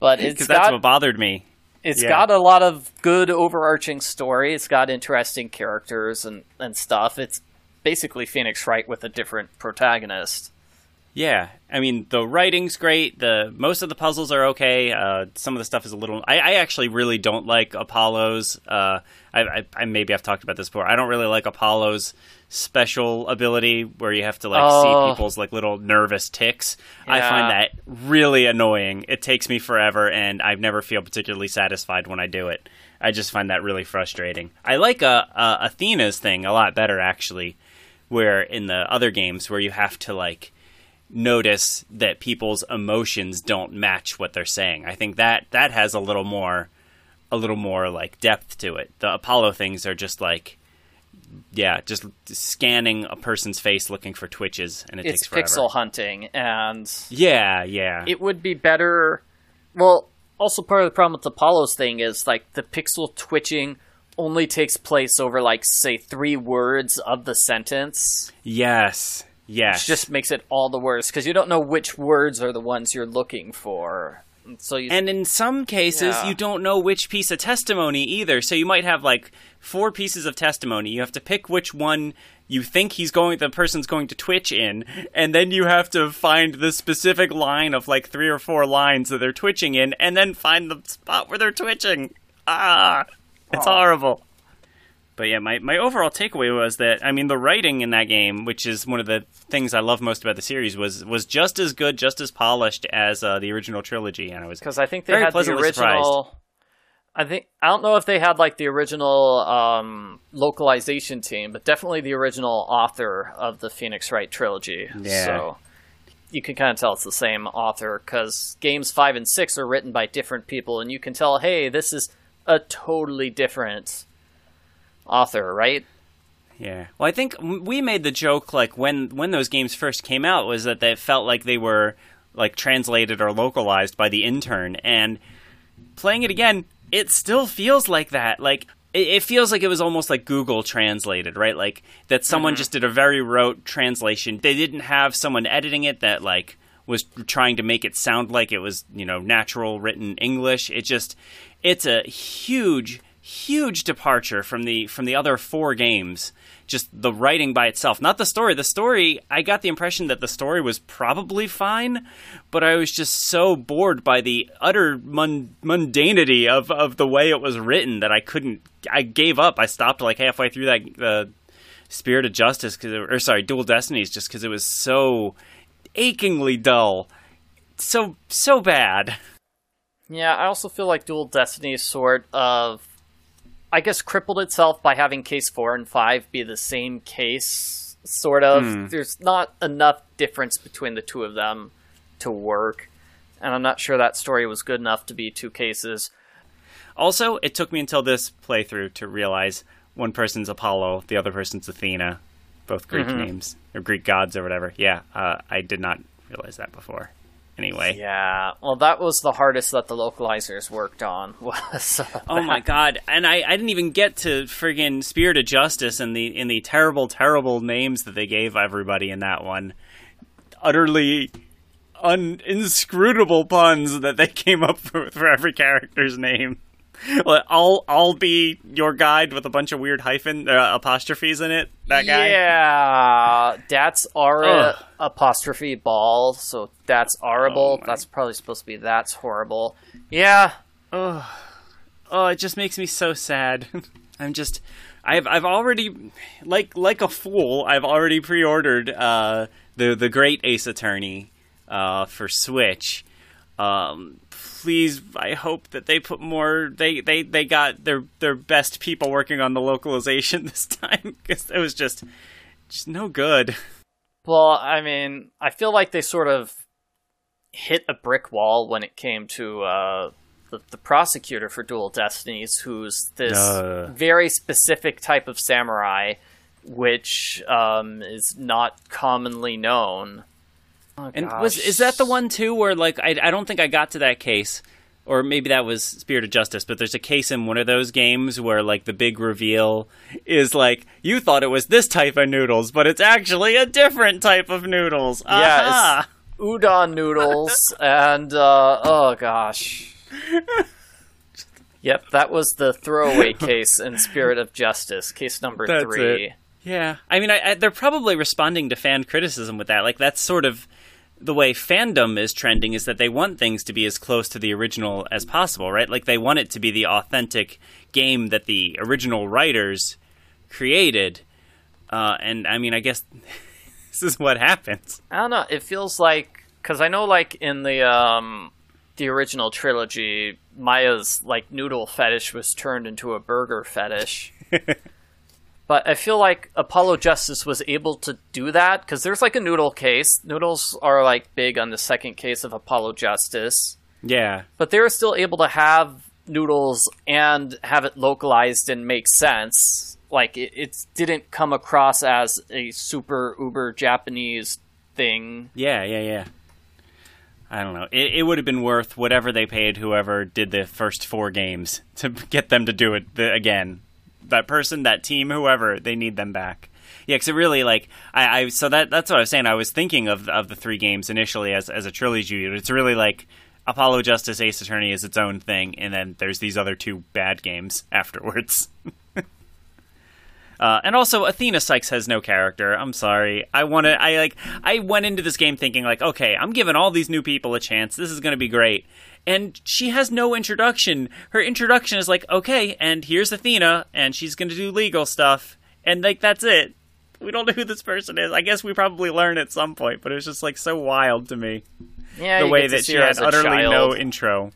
But it's because that's got what bothered me. it's yeah. got a lot of good overarching story. It's got interesting characters and and stuff. It's basically Phoenix Wright with a different protagonist. Yeah, I mean the writing's great. The most of the puzzles are okay. Uh, some of the stuff is a little. I, I actually really don't like Apollo's. Uh, I, I, I maybe I've talked about this before. I don't really like Apollo's special ability where you have to like Oh. see people's like little nervous ticks. I find that really annoying. It takes me forever, and I never feel particularly satisfied when I do it. I just find that really frustrating. I like uh, uh, Athena's thing a lot better actually, where in the other games where you have to like notice that people's emotions don't match what they're saying. I think that that has a little more a little more like depth to it. The Apollo things are just like yeah, just scanning a person's face looking for twitches and it It's takes forever. pixel hunting, and Yeah, yeah. it would be better. Well, also part of the problem with Apollo's thing is like the pixel twitching only takes place over like say three words of the sentence. yes. Yes. Which just makes it all the worse because you don't know which words are the ones you're looking for. So you And in some cases, Yeah. you don't know which piece of testimony either. So you might have like four pieces of testimony. You have to pick which one you think he's going, the person's going to twitch in, and then you have to find the specific line of like three or four lines that they're twitching in, and then find the spot where they're twitching. Ah, it's Aw. horrible. But yeah, my, my overall takeaway was that I mean the writing in that game, which is one of the things I love most about the series, was was just as good, just as polished as uh, the original trilogy, and I was because I think they Very had the original. I think I don't know if they had like the original um, localization team, but definitely the original author of the Phoenix Wright trilogy. Yeah. So you can kind of tell it's the same author because games five and six are written by different people, and you can tell, hey, this is a totally different author, right? Yeah. Well, I think we made the joke like when when those games first came out was that they felt like they were like translated or localized by the intern and playing it again, it still feels like that. Like it, it feels like it was almost like Google translated, right? Like that someone mm-hmm. just did a very rote translation. They didn't have someone editing it that like was trying to make it sound like it was, you know, natural written English. It just it's a huge huge departure from the from the other four games just the writing by itself not the story. The story i got the impression that the story was probably fine but i was just so bored by the utter mun- mundanity of of the way it was written that i couldn't i gave up. I stopped like halfway through that uh, spirit of justice cause or sorry dual destinies just because it was so achingly dull so so bad. Yeah, I also feel like Dual Destiny is sort of, I guess, crippled itself by having case four and five be the same case. Sort of. There's not enough difference between the two of them to work, and I'm not sure that story was good enough to be two cases. Also, it took me until this playthrough to realize one person's Apollo, the other person's Athena, both Greek names or Greek gods or whatever. Yeah, uh, I did not realize that before. Anyway. Yeah, well, that was the hardest that the localizers worked on. Was uh, Oh my god! And I, I didn't even get to friggin' Spirit of Justice and the in the terrible, terrible names that they gave everybody in that one. Utterly un- inscrutable puns that they came up with for every character's name. Well, I'll I'll be your guide with a bunch of weird hyphen uh, apostrophes in it. That guy. Yeah, that's Ugh. apostrophe ball. So that's horrible. Oh that's probably supposed to be that's horrible. Yeah, Oh, it just makes me so sad. I'm just, I've I've already, like like a fool, I've already pre-ordered uh, the the Great Ace Attorney uh, for Switch. Um, please, I hope that they put more. They they they got their their best people working on the localization this time because it was just just no good. Well, I mean, I feel like they sort of hit a brick wall when it came to uh, the, the prosecutor for Dual Destinies, who's this Uh. very specific type of samurai, which um, is not commonly known. Oh, And gosh. was is that the one too where like I I don't think I got to that case or maybe that was Spirit of Justice, but there's a case in one of those games where like the big reveal is like you thought it was this type of noodles, but it's actually a different type of noodles. Yeah, Aha! udon noodles and uh, oh gosh. Yep, that was the throwaway case in Spirit of Justice, case number That's three. it. Yeah, I mean, I, I, they're probably responding to fan criticism with that. Like that's sort of the way fandom is trending is that they want things to be as close to the original as possible, right? Like they want it to be the authentic game that the original writers created. Uh, and I mean, I guess this is what happens. I don't know. It feels like because I know, like in the um, the original trilogy, Maya's like noodle fetish was turned into a burger fetish. but I feel like Apollo Justice was able to do that because there's like a noodle case. Noodles are like big on the second case of Apollo Justice, Yeah, but they were still able to have noodles and have it localized and make sense. Like it, it didn't come across as a super uber Japanese thing. yeah, yeah, yeah. I don't know. It, it would have been worth whatever they paid whoever did the first four games to get them to do it the, again. That person, that team, whoever, they need them back. Yeah, because it really like I, I so that that's what I was saying. I was thinking of of the three games initially as as a trilogy. But it's really like Apollo Justice, Ace Attorney is its own thing, and then there's these other two bad games afterwards. Uh, and also, Athena Sykes has no character. I'm sorry. I want to. I like. I went into this game thinking like, okay, I'm giving all these new people a chance. This is going to be great. And she has no introduction. Her introduction is like, okay, and here's Athena, and she's going to do legal stuff, and like that's it. We don't know who this person is. I guess we probably learn at some point, but it was just like so wild to me Yeah, the way that she had utterly child. no intro.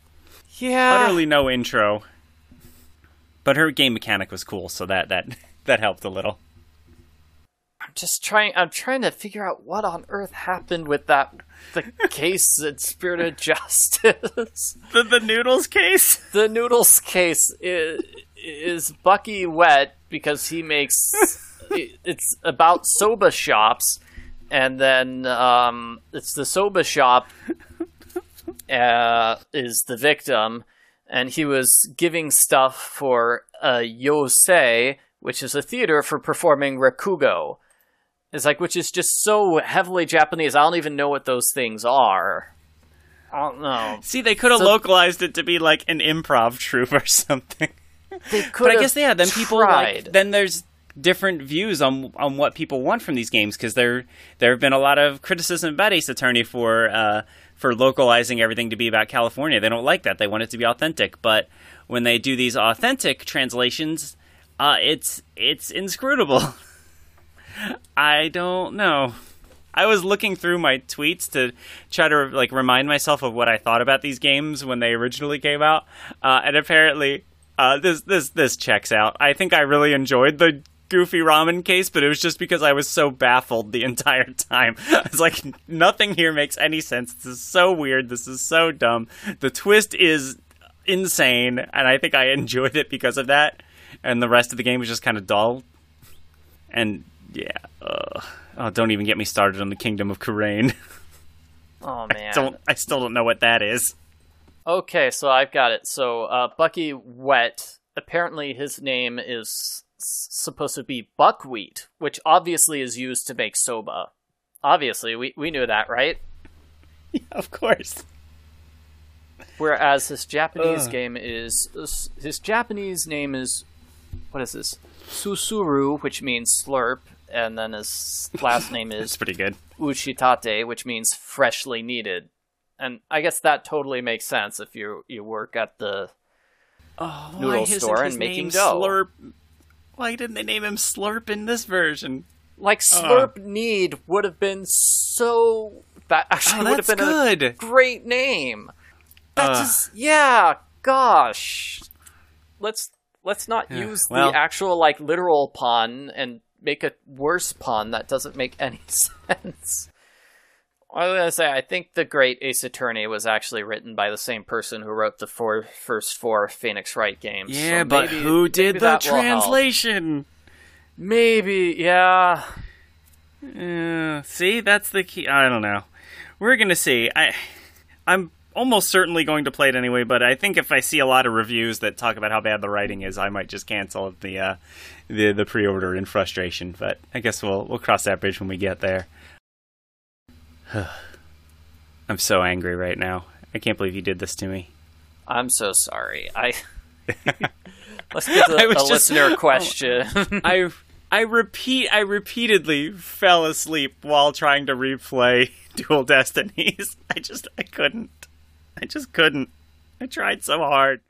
yeah, Utterly no intro. But her game mechanic was cool, so that that that helped a little. I'm just trying. I'm trying to figure out what on earth happened with that the case in Spirit of Justice. The the noodles case. the noodles case is, is Bucky Whet because he makes it's about soba shops, and then um, it's the soba shop uh, is the victim, and he was giving stuff for a yosei, which is a theater for performing rakugo. It's like, which is just so heavily Japanese. I don't even know what those things are. I don't know. See, they could have So- localized it to be like an improv troupe or something. They could But I have guess yeah, then people tried. like then there's different views on on what people want from these games because there there have been a lot of criticism about Ace Attorney for uh, for localizing everything to be about California. They don't like that. They want it to be authentic. But when they do these authentic translations, uh, it's it's inscrutable. I don't know. I was looking through my tweets to try to like remind myself of what I thought about these games when they originally came out, uh, and apparently uh, this this this checks out. I think I really enjoyed the Goofy Ramen case, but it was just because I was so baffled the entire time. It's like nothing here makes any sense. This is so weird. This is so dumb. The twist is insane, and I think I enjoyed it because of that. And the rest of the game was just kind of dull. And yeah, uh, oh, don't even get me started on the Kingdom of Khura'in. Oh I, man. don't, I still don't know what that is. Okay, so I've got it. So uh, Bucky Whet. Apparently, his name is s- supposed to be buckwheat, which obviously is used to make soba. Obviously, we we knew that, right? Yeah, of course. Whereas his Japanese game is his Japanese name is what is this? Susuru, which means slurp, and then his last name It's is pretty good. Uchitate, which means freshly kneaded. And I guess that totally makes sense if you you work at the Oh, Noodle why isn't store his and making name dough. Slurp? Why didn't they name him Slurp in this version? like uh. slurp knead would have been so that actually Oh, would have that's been a great name. That's Ugh. just yeah, gosh. Let's let's not Yeah, use well- the actual like literal pun and make a worse pun that doesn't make any sense. I was gonna say I think the Great Ace Attorney was actually written by the same person who wrote the four first four Phoenix Wright games. Yeah, so but maybe- who did the that will help. translation? Maybe, yeah. Uh, see, that's the key. I don't know. We're gonna see. I, I'm almost certainly going to play it anyway. But I think if I see a lot of reviews that talk about how bad the writing is, I might just cancel the uh, the the pre-order in frustration. But I guess we'll we'll cross that bridge when we get there. I'm so angry right now. I can't believe you did this to me. I'm so sorry. I let's get to a just- listener question. I I repeat I repeatedly fell asleep while trying to replay Dual Destinies. I just I couldn't. I just couldn't. I tried so hard.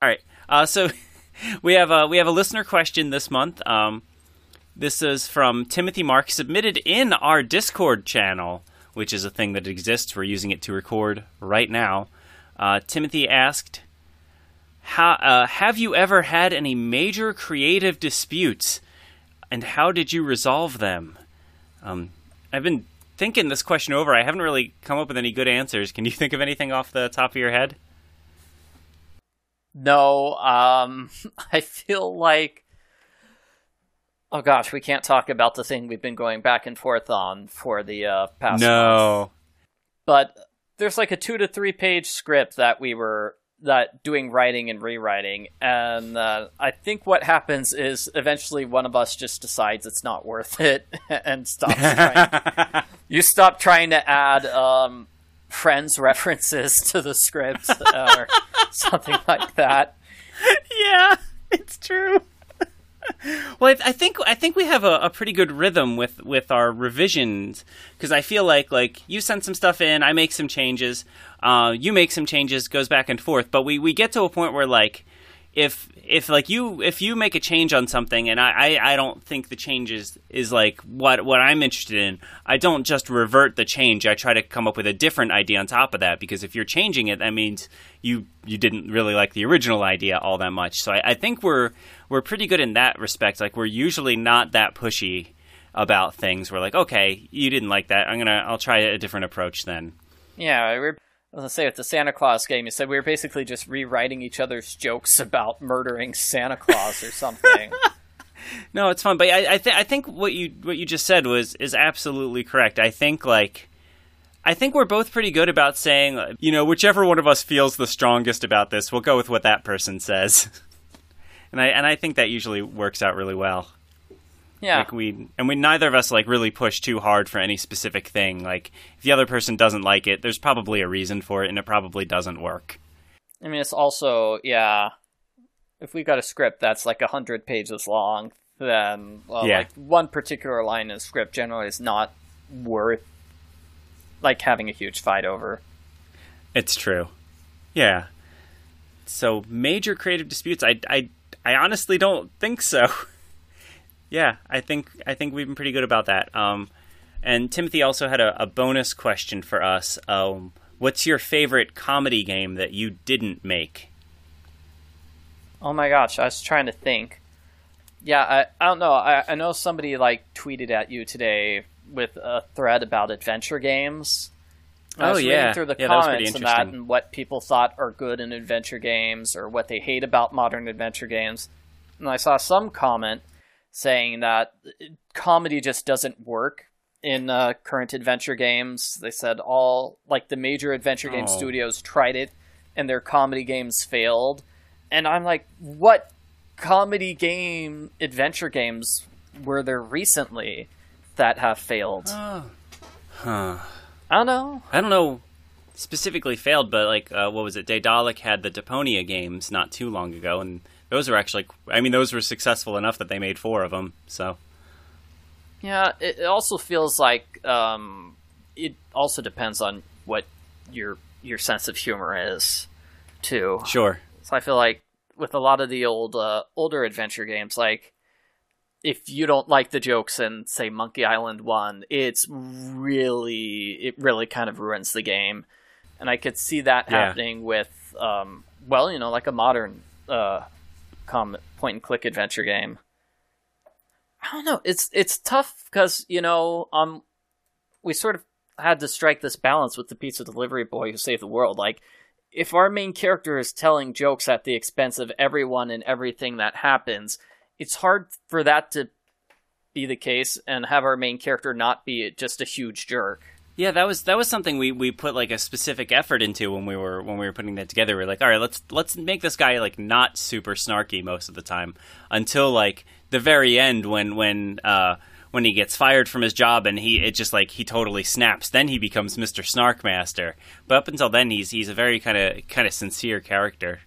All right. Uh, so we have a we have a listener question this month. Um, this is from Timothy Mark, submitted in our Discord channel, which is a thing that exists. We're using it to record right now. Uh, Timothy asked, how, uh, have you ever had any major creative disputes, and how did you resolve them? Um, I've been thinking this question over. I haven't really come up with any good answers. Can you think of anything off the top of your head? no, um I feel like Oh gosh, we can't talk about the thing we've been going back and forth on for the uh past month. No. But there's like a 2 to 3 page script that we were that doing writing and rewriting and uh, I think what happens is eventually one of us just decides it's not worth it and stops trying you stop trying to add um, friends references to the script or something like that. yeah, it's true. well, I, think I think we have a, a pretty good rhythm with with our revisions because I feel like like you send some stuff in, I make some changes, uh, you make some changes, goes back and forth, but we we get to a point where like if if like you if you make a change on something and I, I, I don't think the change is, is like what what I'm interested in, I don't just revert the change. I try to come up with a different idea on top of that because if you're changing it, that means you you didn't really like the original idea all that much. So I, I think we're we're pretty good in that respect. Like we're usually not that pushy about things. We're like, okay, you didn't like that. I'm gonna I'll try a different approach then. Yeah, we were. I was gonna say with the Santa Claus game, you said we were basically just rewriting each other's jokes about murdering Santa Claus or something. No, it's fun, but I I, th- I think what you what you just said was is absolutely correct. I think like I think we're both pretty good about saying, you know, whichever one of us feels the strongest about this, we'll go with what that person says. and I and I think that usually works out really well. Yeah, Like we and we neither of us like really push too hard for any specific thing. Like if the other person doesn't like it, there's probably a reason for it and it probably doesn't work. I mean it's also yeah. If we got a script that's like a hundred pages long, then well, Yeah. like one particular line in a script generally is not worth like having a huge fight over. It's true. Yeah. So major creative disputes, I, I, I honestly don't think so. yeah, I think I think we've been pretty good about that. Um, and Timothy also had a, a bonus question for us. Um, what's your favorite comedy game that you didn't make? Oh my gosh, I was trying to think. Yeah, I, I don't know. I, I know somebody like tweeted at you today with a thread about adventure games. And I Oh, was yeah. reading through the Yeah, that was pretty comments and that and what people thought are good in adventure games or what they hate about modern adventure games. And I saw some comment saying that uh, comedy just doesn't work in uh, current adventure games. They said all like the major adventure game Oh. studios tried it, and their comedy games failed. And I'm like, what comedy game adventure games were there recently that have failed? Oh. Huh. I don't know. I don't know specifically failed, but like uh, what was it? Daedalic had the Deponia games not too long ago, and those were actually. I mean, those were successful enough that they made four of them. So Yeah, it, also feels like um, it also depends on what your your sense of humor is, too. sure. So I feel like with a lot of the old uh, older adventure games, like if you don't like the jokes in say Monkey Island One, it's really it really kind of ruins the game, and I could see that Yeah. happening with um, well, you know, like a modern uh, point and click adventure game. I don't know. It's it's tough because you know um we sort of had to strike this balance with the pizza delivery boy who saved the world. Like if our main character is telling jokes at the expense of everyone and everything that happens, it's hard for that to be the case and have our main character not be just a huge jerk. Yeah, that was that was something we, we put like a specific effort into when we were when we were putting that together. We are like, all right, let's let's make this guy like not super snarky most of the time until like the very end when when uh when he gets fired from his job and he it just like he totally snaps. Then he becomes Mr. Snarkmaster. But up until then, he's he's a very kind of kind of sincere character.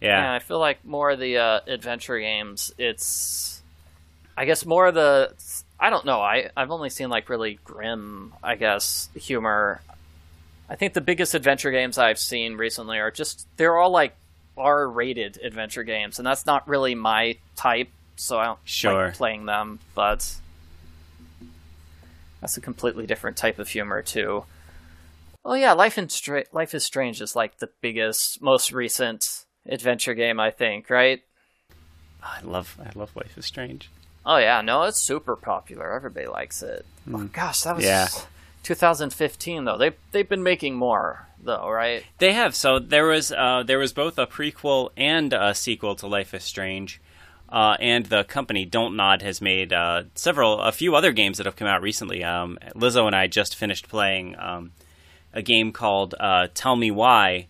Yeah, Yeah, I feel like more of the uh, adventure games, it's I guess more of the I don't know. I I've only seen like really grim, I guess, humor. I think the biggest adventure games I've seen recently are just they're all like R-rated adventure games, and that's not really my type, so I don't Sure. like playing them. But that's a completely different type of humor too. Oh yeah, Life in Stra- Life is Strange is like the biggest, most recent adventure game I think, right? I love I love Life is Strange. Oh yeah, no, it's super popular. Everybody likes it. Oh, gosh, that was Yeah. 2015 though. They they've been making more though, right? They have. So there was uh, there was both a prequel and a sequel to Life is Strange, uh, and the company Don't Nod has made uh, several, a few other games that have come out recently. Um, Lizzo and I just finished playing um, a game called uh, Tell Me Why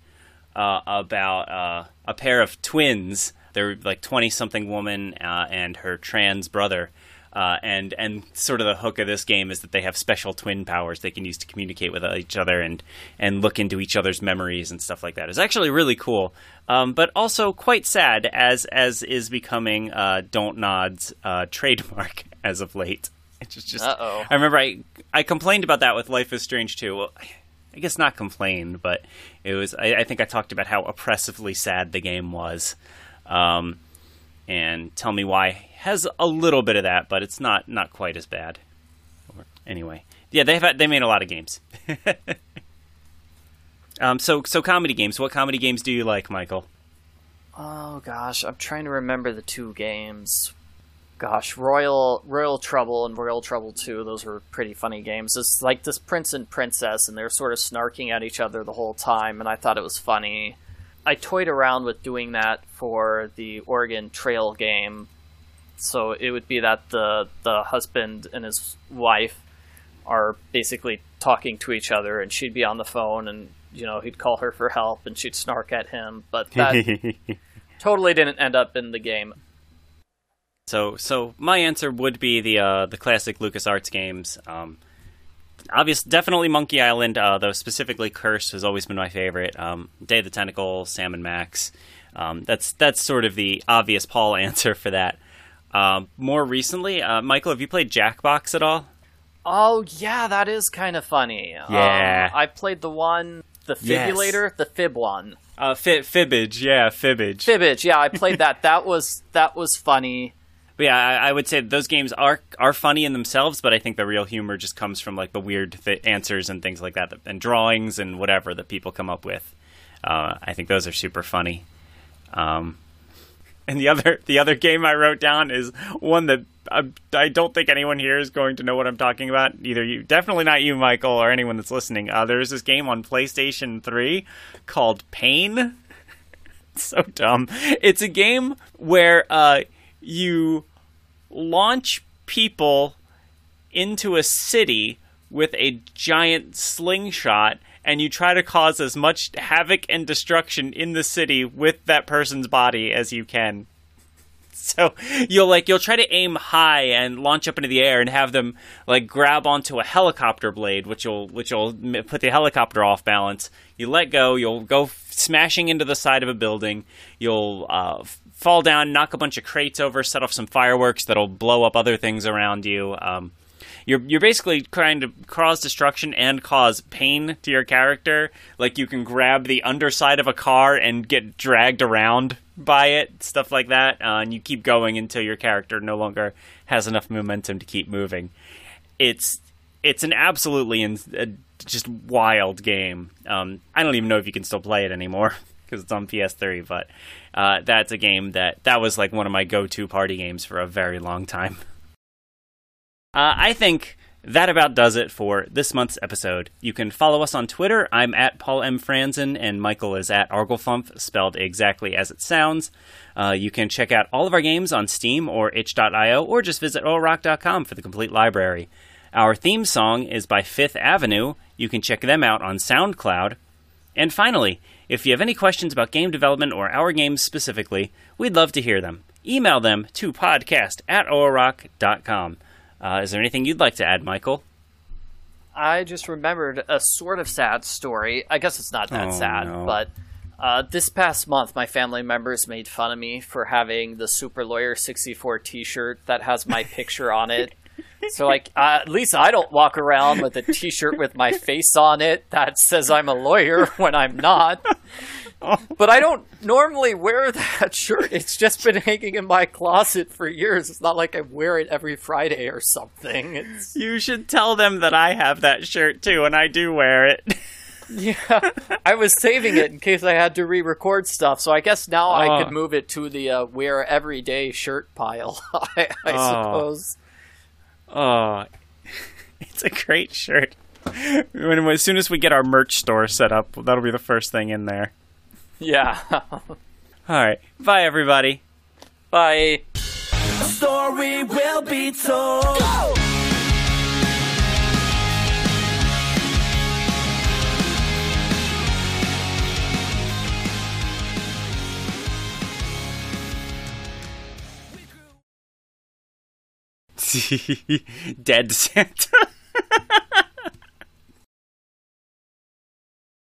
uh, about uh, a pair of twins. They're like twenty something woman uh, and her trans brother. Uh, and and sort of the hook of this game is that they have special twin powers they can use to communicate with each other and and look into each other's memories and stuff like that. It's actually really cool, um, but also quite sad as as is becoming uh, Don't Nod's uh, trademark as of late. It's just, just Uh-oh. I remember I I complained about that with Life is Strange too. Well, I guess not complained, but it was. I, I think I talked about how oppressively sad the game was. Um, and tell me why has a little bit of that, but it's not not quite as bad. Anyway, yeah, they've they made a lot of games. um, so so comedy games. What comedy games do you like, Michael? Oh gosh, I'm trying to remember the two games. Gosh, Royal Royal Trouble and Royal Trouble 2, those were pretty funny games. It's like this prince and princess and they're sort of snarking at each other the whole time and I thought it was funny. I toyed around with doing that for the Oregon Trail game. So it would be that the the husband and his wife are basically talking to each other and she'd be on the phone and you know, he'd call her for help and she'd snark at him, but that totally didn't end up in the game. So, so my answer would be the uh, the classic LucasArts games. Um, obvious, definitely Monkey Island, uh, though specifically Curse has always been my favorite. Um, Day of the Tentacle, Sam and Max. Um, that's that's sort of the obvious Paul answer for that. Um, more recently, uh, Michael, have you played Jackbox at all? Oh yeah, that is kind of funny. Yeah. um, I played the one, the Yes. fibulator, the fib one, Uh, fi- Fibbage, yeah, Fibbage. fibbage. Yeah, I played that. that was that was funny. But yeah, I, I would say those games are are funny in themselves, but I think the real humor just comes from like the weird th- answers and things like that, and drawings and whatever that people come up with. Uh, I think those are super funny. Um, and the other the other game I wrote down is one that I, I don't think anyone here is going to know what I'm talking about. Either you, definitely not you, Michael, or anyone that's listening. Uh, there's this game on PlayStation 3 called Pain. So dumb. It's a game where uh, you launch people into a city with a giant slingshot and you try to cause as much havoc and destruction in the city with that person's body as you can. So you'll like you'll try to aim high and launch up into the air and have them like grab onto a helicopter blade, which will which will put the helicopter off balance. You let go, you'll go smashing into the side of a building. You'll uh, fall down, knock a bunch of crates over, set off some fireworks that'll blow up other things around you. Um, you're you're basically trying to cause destruction and cause pain to your character. Like you can grab the underside of a car and get dragged around by it, stuff like that, uh, and you keep going until your character no longer has enough momentum to keep moving. It's it's an absolutely in, uh, just wild game. Um, I don't even know if you can still play it anymore because it's on PS3, but uh, that's a game that that was like one of my go-to party games for a very long time. Uh, I think that about does it for this month's episode. You can follow us on Twitter. I'm at Paul M. Franzen, and Michael is at Arglefump, spelled exactly as it sounds. Uh, you can check out all of our games on Steam or itch.io, or just visit orrock.com for the complete library. Our theme song is by Fifth Avenue. You can check them out on SoundCloud. And finally, if you have any questions about game development or our games specifically, we'd love to hear them. Email them to podcast at orrock.com. Uh, is there anything you'd like to add, Michael? I just remembered a sort of sad story. I guess it's not that Oh, sad, no. but uh, this past month, my family members made fun of me for having the Super Lawyer 64 t shirt that has my picture on it. So, like, uh, at least I don't walk around with a t shirt with my face on it that says I'm a lawyer when I'm not. But I don't normally wear that shirt. It's just been hanging in my closet for years. It's not like I wear it every Friday or something. It's You should tell them that I have that shirt too, and I do wear it. Yeah, I was saving it in case I had to re-record stuff. So I guess now I Oh. could move it to the uh, wear everyday shirt pile. I, I Oh. suppose. Oh, it's a great shirt. When, as soon as we get our merch store set up, that'll be the first thing in there. Yeah. All right, bye everybody. Bye. story will be told. Dead Santa.